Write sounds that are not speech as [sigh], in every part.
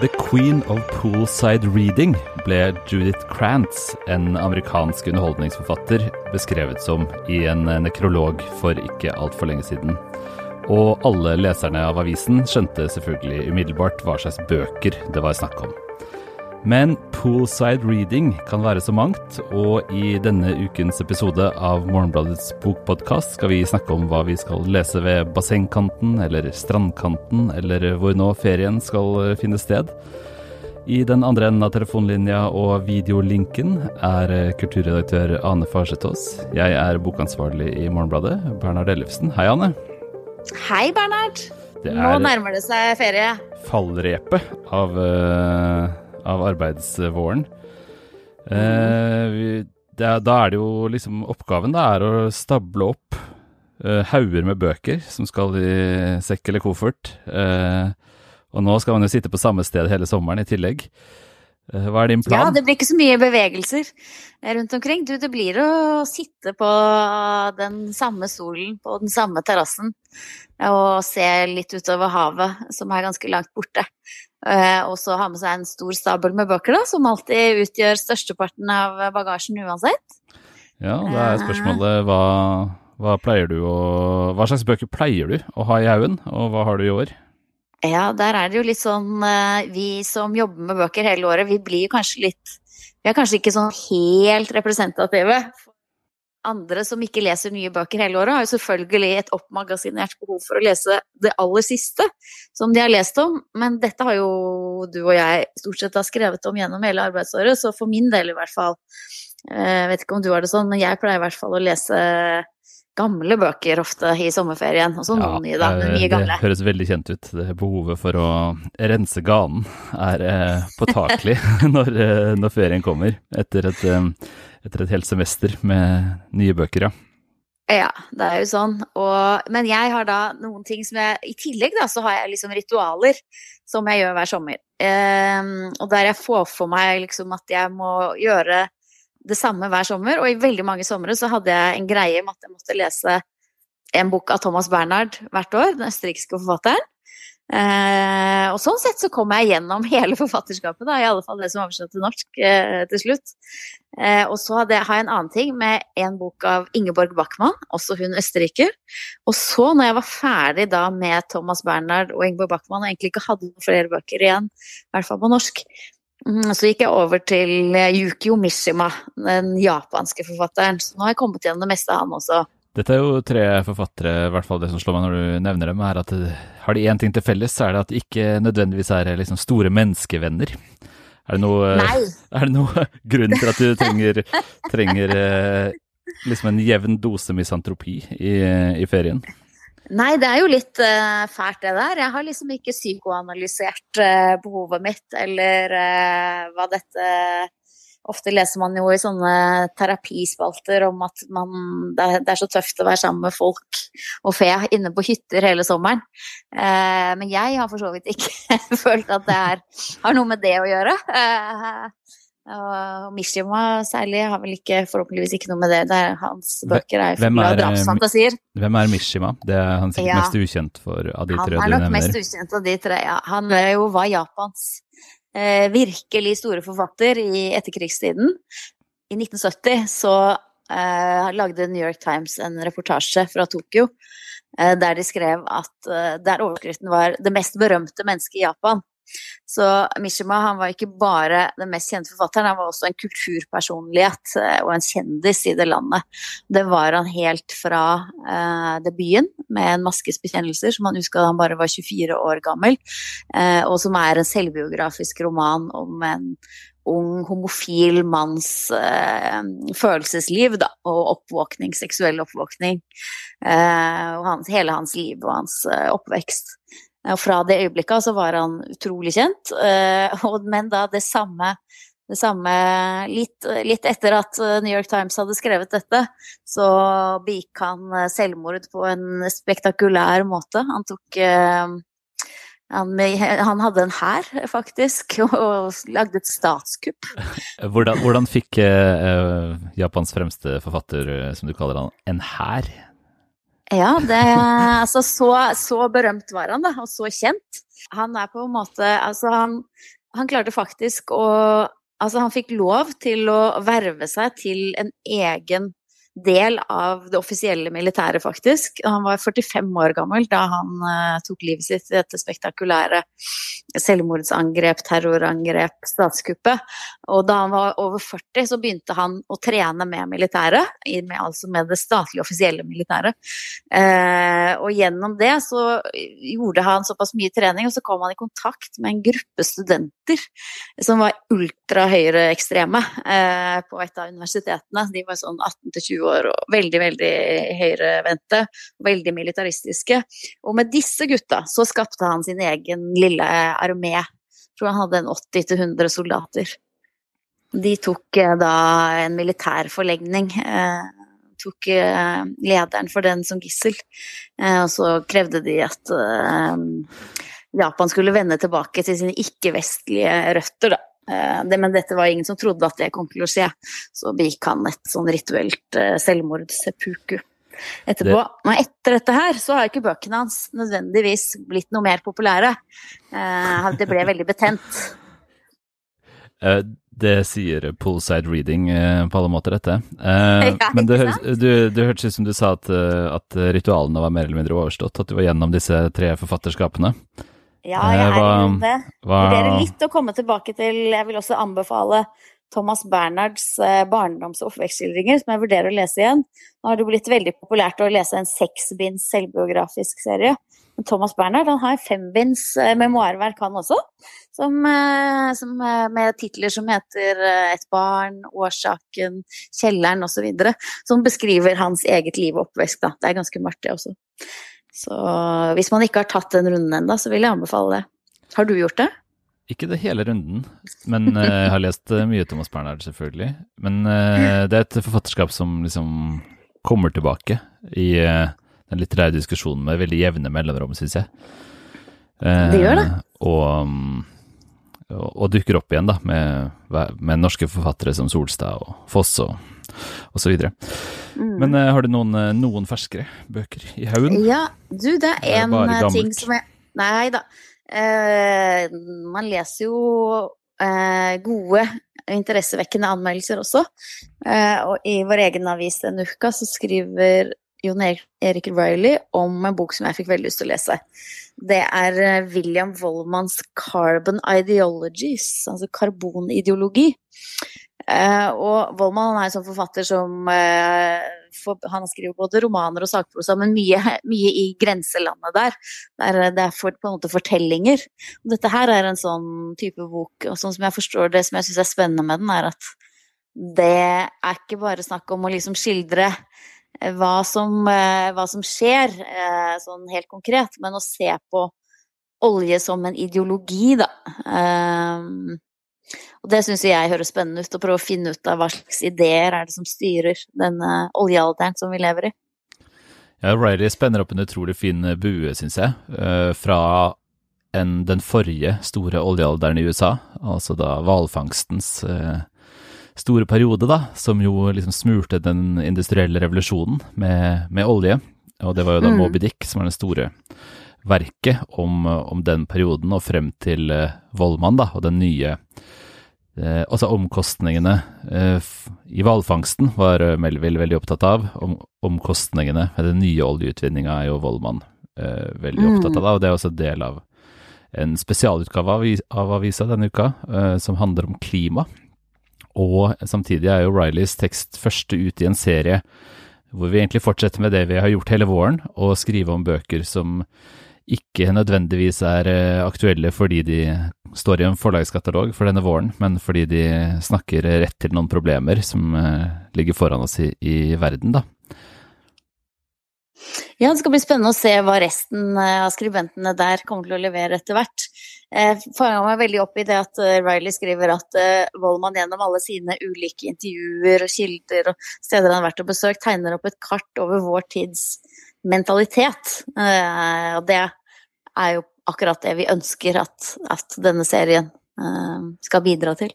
The Queen of Poolside Reading ble Judith Krantz, en amerikansk underholdningsforfatter, beskrevet som i en nekrolog for ikke altfor lenge siden. Og alle leserne av avisen skjønte selvfølgelig umiddelbart hva slags bøker det var snakk om. Men poolside reading kan være så mangt, og i denne ukens episode av Morgenbladets bokpodkast skal vi snakke om hva vi skal lese ved bassengkanten eller strandkanten, eller hvor nå ferien skal finne sted. I den andre enden av telefonlinja og videolinken er kulturredaktør Ane Farsetås. Jeg er bokansvarlig i Morgenbladet, Bernhard Ellefsen. Hei, Ane. Hei, Bernhard. Nå nærmer det seg ferie. Fallrepet av uh av arbeidsvåren. Eh, det, da er det jo liksom Oppgaven da er å stable opp eh, hauger med bøker som skal i sekk eller koffert. Eh, og nå skal man jo sitte på samme sted hele sommeren i tillegg. Eh, hva er din plan? Ja, det blir ikke så mye bevegelser rundt omkring. Du, det blir å sitte på den samme solen på den samme terrassen og se litt utover havet, som er ganske langt borte. Eh, og så ha med seg en stor stabel med bøker, da, som alltid utgjør størsteparten av bagasjen uansett. Ja, da er spørsmålet hva, hva pleier du å Hva slags bøker pleier du å ha i haugen, og hva har du i år? Ja, der er det jo litt sånn eh, Vi som jobber med bøker hele året, vi blir kanskje litt Vi er kanskje ikke sånn helt representative andre som ikke leser nye bøker hele året, har jo selvfølgelig et oppmagasinert behov for å lese det aller siste som de har lest om, men dette har jo du og jeg stort sett har skrevet om gjennom hele arbeidsåret, så for min del i hvert fall Jeg eh, vet ikke om du har det sånn, men jeg pleier i hvert fall å lese gamle bøker ofte i sommerferien. Også noen nye, da, men mye gamle. Det høres veldig kjent ut. Det behovet for å rense ganen er eh, påtakelig [laughs] når, eh, når, ferien kommer, etter et eh, etter et helt semester med nye bøker, ja. Ja, det er jo sånn. Og, men jeg har da noen ting som jeg I tillegg da, så har jeg liksom ritualer som jeg gjør hver sommer. Um, og der jeg får for meg liksom at jeg må gjøre det samme hver sommer. Og i veldig mange somre så hadde jeg en greie med at jeg måtte lese en bok av Thomas Bernhard hvert år, den østerrikske forfatteren. Eh, og sånn sett så kom jeg gjennom [laughs] hele forfatterskapet, da, i alle fall det som er oversatt til norsk eh, til slutt. Eh, og så har jeg en annen ting med en bok av Ingeborg Bachmann, også hun østerriker. Og så, når jeg var ferdig da med Thomas Bernhard og Ingeborg Bachmann, og egentlig ikke hadde noen flere bøker igjen, i hvert fall på norsk, så gikk jeg over til Yukio Mishima, den japanske forfatteren. Så nå har jeg kommet gjennom det meste av han også. Dette er jo tre forfattere, i hvert fall det som slår meg når du nevner dem, er at har de én ting til felles, så er det at de ikke nødvendigvis er liksom store menneskevenner. Er det noe, [laughs] er det noe grunn til at du trenger, trenger eh, liksom en jevn dose misantropi i, i ferien? Nei, det er jo litt uh, fælt det der. Jeg har liksom ikke psykoanalysert uh, behovet mitt, eller uh, hva dette Ofte leser man jo i sånne terapispalter om at man, det, er, det, er, så tøft å være sammen med folk og fe inne på hytter hele sommeren. Men jeg har for så vidt ikke [laughs] følt at det er, har noe med det å gjøre. Eh, og Mishima særlig har vel ikke, forhåpentligvis ikke noe med det. det er, hans bøker er fulle av drapsfantasier. Hvem er Mishima? Det er han sikkert ja, mest ukjent for av de tre du nevner. Han er nok mest ukjent av de tre, ja. Han jo, var Japans eh, virkelig store forfatter i etterkrigstiden. I 1970 så eh, lagde New York Times en reportasje fra Tokyo eh, der de skrev at eh, der overskriften var 'Det mest berømte mennesket i Japan'. Så Mishima han var ikke bare den mest kjente forfatteren, han var også en kulturpersonlighet eh, og en kjendis i det landet. Det var han helt fra eh, debuten med en maskes bekjennelser, som han huska da han bare var 24 år gammel, eh, og som er en selvbiografisk roman om en ung homofil manns eh, følelsesliv da, og oppvåkning, seksuell oppvåkning. Eh, og hans, hele hans liv og hans eh, oppvekst. Og fra det øyeblikket så var han utrolig kjent. Eh, men da det samme, det samme litt, litt, etter at eh, New York Times hadde skrevet dette, så begikk han eh, selvmord på en spektakulær måte. Han tok han, han hadde en hær, faktisk, [laughs] og lagde et statskupp. [laughs] Hvordan, hvordan fikk Japans fremste forfatter, som du kaller han, en hær? Ja, det, altså så, så, berømt var han, da, og så kjent. Han er på en måte Altså, han, han klarte faktisk å Altså, han fikk lov til å verve seg til en egen del av det offisielle militæret, faktisk. Han var 45 år gammel da han uh, tok livet sitt i dette spektakulære selvmordsangrep, terrorangrep, statskuppet. Og da han var over 40, så begynte han å trene med militæret, med, altså med det statlige, offisielle militæret. Uh, og gjennom det så gjorde han såpass mye trening, og så kom han i kontakt med en gruppe studenter som var ultrahøyreekstreme uh, på et av universitetene. De var sånn 18 20 20 år og veldig, veldig høyrevendte. Veldig militaristiske. Og med disse gutta så skapte han sin egen lille armé. Jeg tror han hadde en 80-100 soldater. De tok eh, da en militær forlegning. Eh, tok eh, lederen for den som gissel. Og så krevde de at Japan skulle vende tilbake til sine ikke-vestlige røtter, da. Eh, det, men dette var ingen som trodde at det kom til å skje. Så begikk han et sånn rituelt uh, selvmordsepuku etterpå. Det... Men etter dette her så har ikke bøkene hans nødvendigvis blitt noe mer populære. Uh, det ble veldig betent. [laughs] Det sier poolside reading på alle måter, dette. [laughs] men det, det hørtes ut som du sa at, at, ritualene var mer eller mindre overstått. At du var gjennom disse tre forfatterskapene. Ja, jeg er innom det. Vurderer litt å komme tilbake til Jeg vil også anbefale Thomas Bernhards eh, barndoms- og oppvekstskildringer, som jeg vurderer å lese igjen. Nå har det blitt veldig populært å lese en seksbinds selvbiografisk serie. Men Thomas Bernhard han har fembinds eh, memoarverk, han også. Som, eh, som, med titler som heter 'Et barn', 'Årsaken', 'Kjelleren' osv. Som beskriver hans eget liv og oppvekst. Da. Det er ganske mørkt, det også. Så hvis man ikke har tatt den runden ennå, så vil jeg anbefale det. Har du gjort det? Ikke det hele runden, men uh, jeg har lest uh, mye Thomas Bernhard, selvfølgelig. Men uh, det er et forfatterskap som liksom kommer tilbake i den litterære diskusjonen med veldig jevne mellomrom, syns jeg. det gjør det. Og, og, og, dukker opp igjen, da, med, med norske forfattere som Solstad og Foss og osv. Mm. Men uh, har du noen, uh, noen, ferskere bøker i haugen? Ja, du, det er en uh, ting som jeg Nei da. man leser jo gode, interessevekkende anmeldelser også. og i vår egen avis uka så skriver Jon Erik Riley om en bok som jeg fikk veldig lyst til å lese. Det er William Wollmanns 'Carbon Ideologies', altså karbonideologi. Uh, og Vollmann er en sånn forfatter som for, Han skriver både romaner og sakprosa, men mye, [laughs] mye, i grenselandet der. der det er for, på en måte fortellinger. Og dette her er en sånn type bok, og sånn som jeg forstår det som jeg syns er spennende med den, er at det er ikke bare snakk om å liksom skildre eh, hva som, hva som skjer, sånn helt konkret, men å se på olje som en ideologi, da. Uh, og det syns jeg høres spennende ut, å prøve å finne ut av hva slags ideer er det som styrer denne oljealderen som vi lever i. Ja, Riley spenner opp en utrolig fin bue, syns jeg, eh, fra en, den forrige store oljealderen i USA, altså da hvalfangstens eh, store periode, da, som jo liksom smurte den industrielle revolusjonen med, med olje. Og det var jo da mm. Moby Dick som var det store verket om, om den perioden og frem til Vollmann, da, og den nye Eh, også omkostningene eh, i hvalfangsten var eh, Melville veldig opptatt av. Om, omkostningene ved den nye oljeutvinninga er jo Vollmann eh, veldig mm. opptatt av. Og det er også del av en spesialutgave av, av avisa denne uka, eh, som handler om klima. Og samtidig er jo Rileys tekst første ut i en serie hvor vi egentlig fortsetter med det vi har gjort hele våren, og skrive om bøker som ikke nødvendigvis er eh, aktuelle fordi de står i en forlagskatalog for denne våren, men fordi de snakker rett til noen problemer som eh, ligger foran oss i, i verden, da. Ja, det skal bli spennende å se hva resten eh, av skribentene der kommer til å levere etter hvert. Jeg fanga meg veldig opp i det at Riley skriver at Wollman gjennom alle sine ulike intervjuer og kilder og steder han har vært og besøkt, tegner opp et kart over vår tids mentalitet. Og det er jo akkurat det vi ønsker at, at denne serien uh, skal bidra til.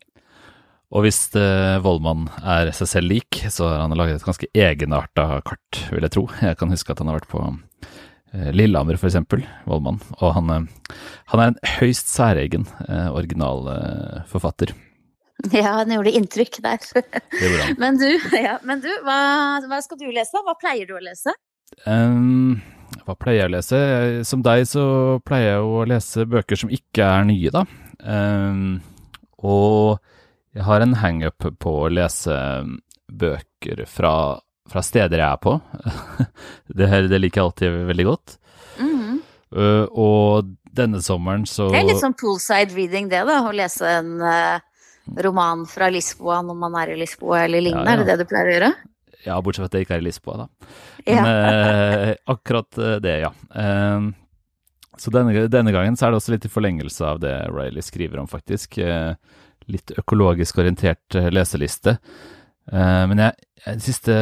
Og hvis uh, Vollmann er seg selv lik, så har han laget et ganske egenarta kart, vil jeg tro. Jeg kan huske at han har vært på uh, Lillehammer, f.eks., Vollmann. Og han, han, er en høyst særegen originalforfatter. Ja, han gjorde inntrykk der. Det gjorde han. [laughs] Men du, ja, men du hva, hva, skal du lese? Hva pleier du å lese? Um, hva pleier jeg å lese? Som deg så pleier jeg å lese bøker som ikke er nye, da. Um, og jeg har en hangup på å lese bøker fra, fra steder jeg er på. [laughs] det, her, det liker jeg alltid veldig godt. Mm -hmm. uh, og denne sommeren så Det er litt sånn poolside reading, det, da. Å lese en uh, roman fra Lisboa når man er i Lisboa eller lignende. Ja, ja. Er det det du pleier å gjøre? Ja, bortsett fra at jeg ikke er i Lisboa, da. Men ja. uh, akkurat det, ja. så denne, denne, gangen så er det også litt i forlengelse av det Riley skriver om, faktisk. Uh, litt økologisk orientert eh, leseliste. Eh, men jeg, de siste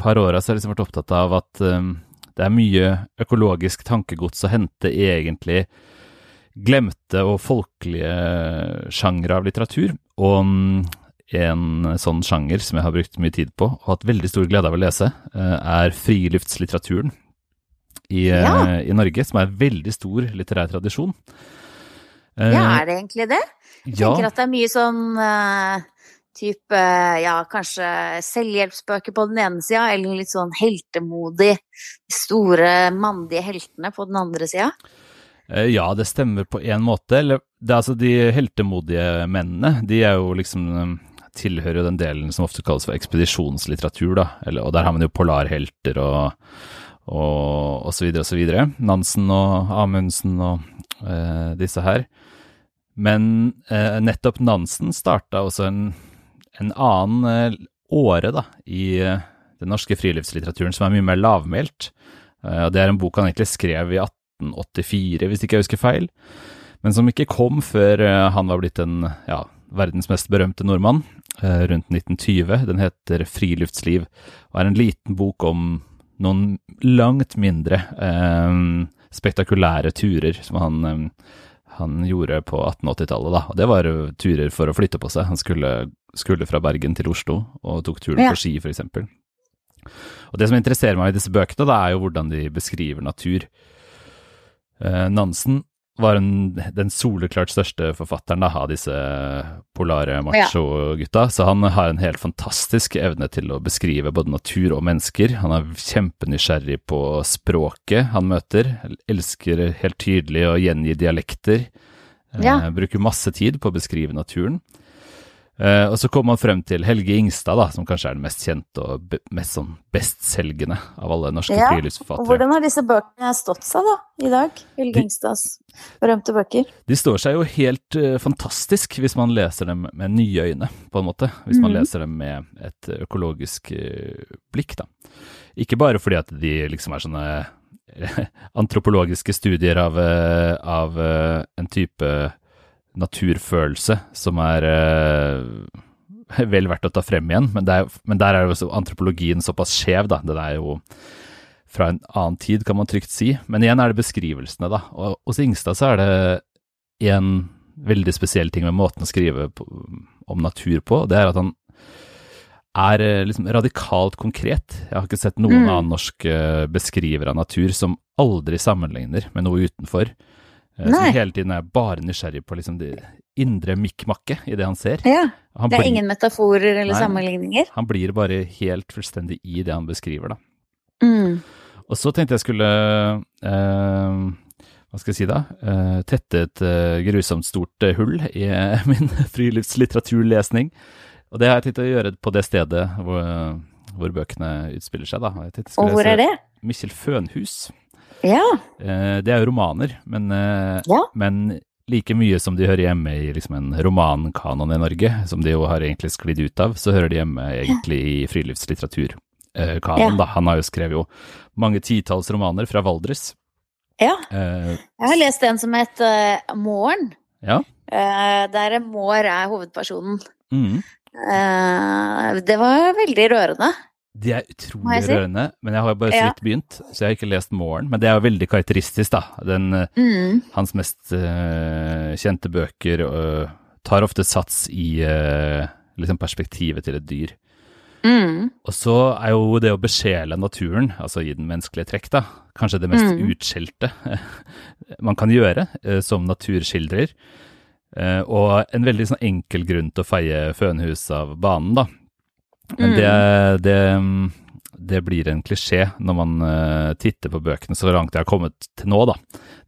par åra har jeg liksom vært opptatt av at eh, det er mye økologisk tankegods å hente i egentlig glemte og folkelige sjangre av litteratur. Og mm, en sånn sjanger som jeg har brukt mye tid på og hatt veldig stor glede av å lese, er friluftslitteraturen i, ja. i Norge, som er en veldig stor litterær tradisjon. Ja, er det egentlig det? Jeg ja. tenker at det er mye sånn uh, type ja, kanskje selvhjelpsbøker på den ene sida, eller litt sånn heltemodig, store mandige heltene på den andre sida. Eh, ja, det stemmer på en måte. Eller, det er altså de heltemodige mennene, de er jo liksom eh, tilhører jo den delen som ofte kalles for ekspedisjonslitteratur, da. Eller, og der har man jo polarhelter og, og, og så videre og så videre. Nansen og Amundsen og eh, disse her. Men eh, nettopp Nansen starta også en, en annen eh, åre da, i eh, den norske friluftslitteraturen som er mye mer lavmælt. Eh, det er en bok han egentlig skrev i 1884, hvis ikke jeg husker feil, men som ikke kom før eh, han var blitt en ja, verdens mest berømte nordmann, rundt 1920. Den heter Friluftsliv, og er en liten bok om noen langt mindre spektakulære turer som han han gjorde på 1880-tallet. da, og Det var turer for å flytte på seg. Han skulle, skulle fra Bergen til Oslo og tok turen ja. på ski, f.eks. Og Det som interesserer meg i disse bøkene, da, er jo hvordan de beskriver natur. Eh, Nansen var en, den soleklart største forfatteren da, av disse polare macho-gutta. Så han har en helt fantastisk evne til å beskrive både natur og mennesker. Han er kjempenysgjerrig på språket han møter. Elsker helt tydelig å gjengi dialekter. Ja. Eh, bruker masse tid på å beskrive naturen. Uh, og så kom man frem til Helge Ingstad, da, som kanskje er den mest kjente og mest sånn bestselgende av alle norske ja, friluftsforfattere. Hvordan har disse bøkene stått seg da, i dag? Helge Ingstads berømte bøker? De står seg jo helt uh, fantastisk hvis man leser dem med nye øyne, på en måte. Hvis mm man mhm. leser dem med et økologisk uh, blikk, da. Ikke bare fordi at de liksom er sånne [laughs] antropologiske studier av, av en type naturfølelse som er eh, vel verdt å ta frem igjen. Men, er, men der er jo antropologien såpass skjev, da. Den er jo fra en annen tid, kan man trygt si. Men igjen er det beskrivelsene, da. Og hos Ingstad så er det en veldig spesiell ting med måten å skrive på, om natur på. Det er at han er eh, liksom radikalt konkret. Jeg har ikke sett noen mm. annen norsk eh, beskriver av natur som aldri sammenligner med noe utenfor. Eh, Nei. Som hele tiden er bare nysgjerrig på liksom det indre mikkmakket i det han ser. Ja, han Det er blir, ingen metaforer eller nei, sammenligninger? Han blir bare helt fullstendig i det han beskriver, da. Mm. Og så tenkte jeg skulle eh, hva skal jeg si da, eh, tette et eh, grusomt stort eh, hull i eh, min [laughs] friluftslitteraturlesning. Og det har jeg tenkt å gjøre på det stedet hvor, hvor bøkene utspiller seg. da. Og hvor er det? Mikkjel Fønhus. Ja. Eh, det er jo romaner, men, eh, ja. men, like mye som de hører hjemme i liksom en romankanon i Norge, som de jo har egentlig sklidd ut av, så hører de hjemme egentlig i friluftslitteraturkanon. Ja. Han har jo skrevet jo mange titalls romaner fra Valdres. Ja. Eh, jeg har lest en som het uh, Måren. Ja. Uh, der Mår er hovedpersonen. Mm. Uh, det var veldig rørende. De er utrolig si? rørende, men jeg har bare så vidt begynt, så jeg har ikke lest Morgen. Men det er jo veldig karakteristisk, da. Den, mm. Hans mest uh, kjente bøker uh, tar ofte sats i uh, liksom perspektivet til et dyr. Mm. Og så er jo det å besjele naturen, altså gi den menneskelige trekk, da, kanskje det mest Mm. utskjelte [laughs] man kan gjøre som naturskildrer. Og en veldig sånn enkel grunn til å feie fønhus av banen, da. Men det, det, det blir en klisjé når man eh, titter på bøkene så langt jeg har kommet til nå, da.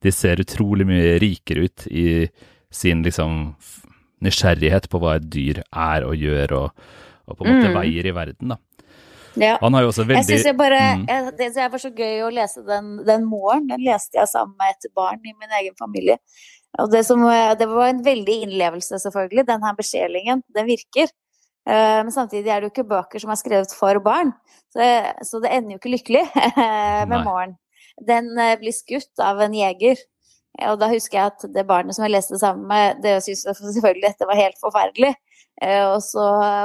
De ser utrolig mye rikere ut i sin liksom nysgjerrighet på hva et dyr er og gjør, og, og på en måte Mm. veier i verden, da. Ja. Han har jo også Jeg veldig synes jeg bare, Mm. jeg, det jeg var så gøy å lese den, den Moren. Den leste jeg sammen med et barn i min egen familie. Og det, som, det var en veldig innlevelse, selvfølgelig. Den her besjelingen, den virker. Eh, Men samtidig er det jo ikke bøker som er skrevet for barn, så, så det ender jo ikke lykkelig [laughs] med Nei. Den eh, blir skutt av en jeger. Og da husker jeg at det barnet som jeg leste sammen med, det syntes selvfølgelig dette var helt forferdelig. Eh, Og så,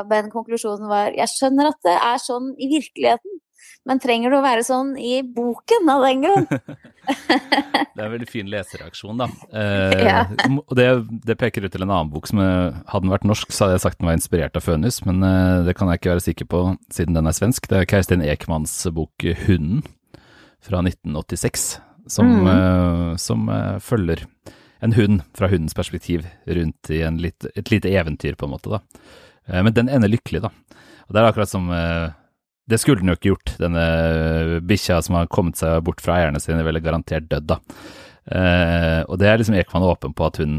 men konklusjonen var jeg skjønner at det er sånn i virkeligheten, men trenger det å være sånn i boken av den grunn? [laughs] Det er en veldig fin lesereaksjon, da. [laughs] Eh, Ja. Og det, det peker ut til en annen bok som eh, hadde den vært norsk, så hadde jeg sagt den var inspirert av Fønhus, men eh, det kan jeg ikke være sikker på siden den er svensk. Det er Kerstin Ekmans bok 'Hunden' fra 1986, som, Mm. eh, som eh, følger en hund fra hundens perspektiv rundt i en litt, et lite eventyr, på en måte. da. Eh, Men den ender lykkelig, da. Og det er akkurat som eh, Det skulle den jo ikke gjort, denne bikkja som har kommet seg bort fra eierne sine, veldig garantert dødd, da. Eh, og det er liksom Ekman åpen på at hun,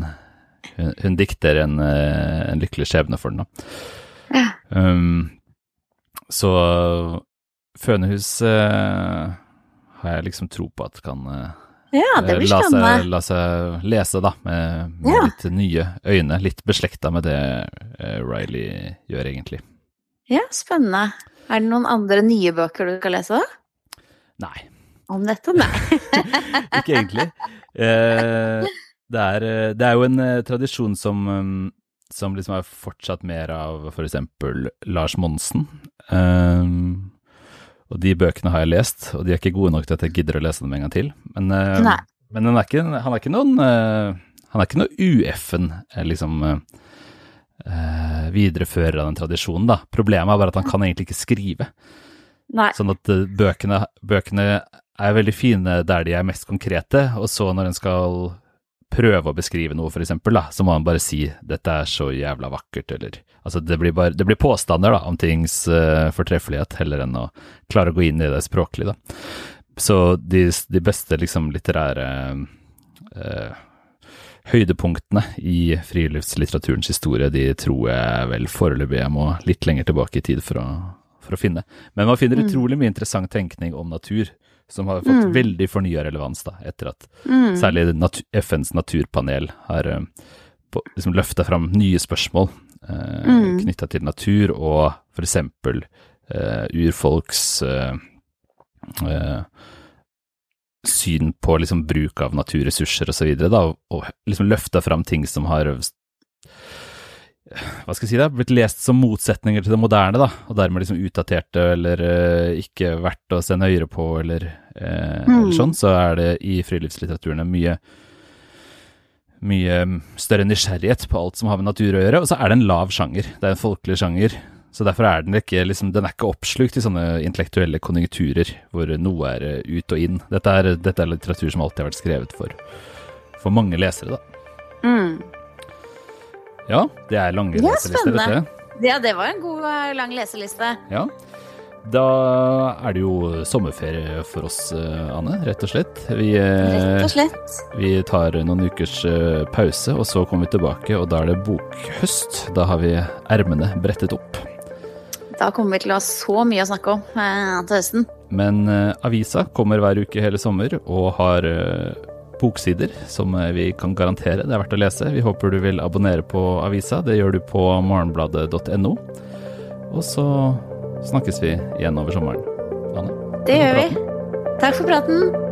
hun, hun dikter en, eh, en lykkelig skjebne for den, da. Ja. Um, så Fønehus eh, har jeg liksom tro på at kan eh, Ja, det blir la seg, la seg lese, da, med, med Ja. litt nye øyne. Litt beslekta med det eh, Riley gjør, egentlig. Ja, spennende. Er det noen andre nye bøker du skal lese? Nei, Om dette? Nei. [laughs] ikke egentlig. Eh, det, er, eh, det er jo en eh, tradisjon som, um, som liksom er fortsatt mer av f.eks. Lars Monsen. Eh, og de bøkene har jeg lest, og de er ikke gode nok til at jeg gidder å lese dem en gang til. Men, eh, men han, er ikke, han er ikke noen eh, Han er ikke noe UF-en, eh, liksom eh, viderefører av den tradisjonen, da. Problemet er bare at han kan egentlig ikke skrive. Nei. Sånn at eh, bøkene, bøkene er veldig fine der de er mest konkrete, og så når en skal prøve å beskrive noe, da, så må han bare si 'dette er så jævla vakkert', eller Altså, det blir bare Det blir påstander, da, om tings uh, fortreffelighet, heller enn å klare å gå inn i det språklig, da. Så de, de beste, liksom, litterære eh, høydepunktene i friluftslitteraturens historie, de tror jeg vel foreløpig jeg må litt lenger tilbake i tid for å, for å finne. Men man finner Mm. utrolig mye interessant tenkning om natur, som har fått Mm. veldig fornya relevans, da, etter at Mm. særlig nat FNs naturpanel har eh, liksom løfta fram nye spørsmål eh, Mm. knytta til natur, og f.eks. Eh, urfolks eh, eh, syn på liksom bruk av naturressurser osv., da, og, og liksom løfta fram ting som har hva skal jeg si det, blitt lest som motsetninger til det moderne, da, og dermed liksom utdaterte eller uh, ikke verdt å se nøyere på, eller, uh, Mm. eller sånn, så er det i friluftslitteraturen mye mye større nysgjerrighet på alt som har med natur å gjøre, og så er det en lav sjanger. Det er en folkelig sjanger. Så derfor er den ikke liksom, den er ikke oppslukt i sånne intellektuelle konjunkturer hvor noe er eh, ut og inn. Dette er, dette er litteratur som alltid har vært skrevet for, for mange lesere, da. Mm. Ja, det er lange Ja, leselister, dette. Ja, det var en god, eh, lang leseliste. Ja. Da er det jo sommerferie for oss, eh, Anne, rett og slett. Vi, Rett og slett. vi tar noen ukers pause, og så kommer vi tilbake, og da er det bokhøst. Da har vi ermene brettet opp. Da kommer vi til å ha så mye å snakke om eh, til høsten. Men eh, avisa kommer hver uke hele sommer, og har eh, boksider som eh, vi kan garantere det er verdt å lese. Vi håper du vil abonnere på avisa. Det gjør du på morgenbladet.no. Og så snakkes vi igjen over sommeren. Anne? Det gjør vi. Takk for praten.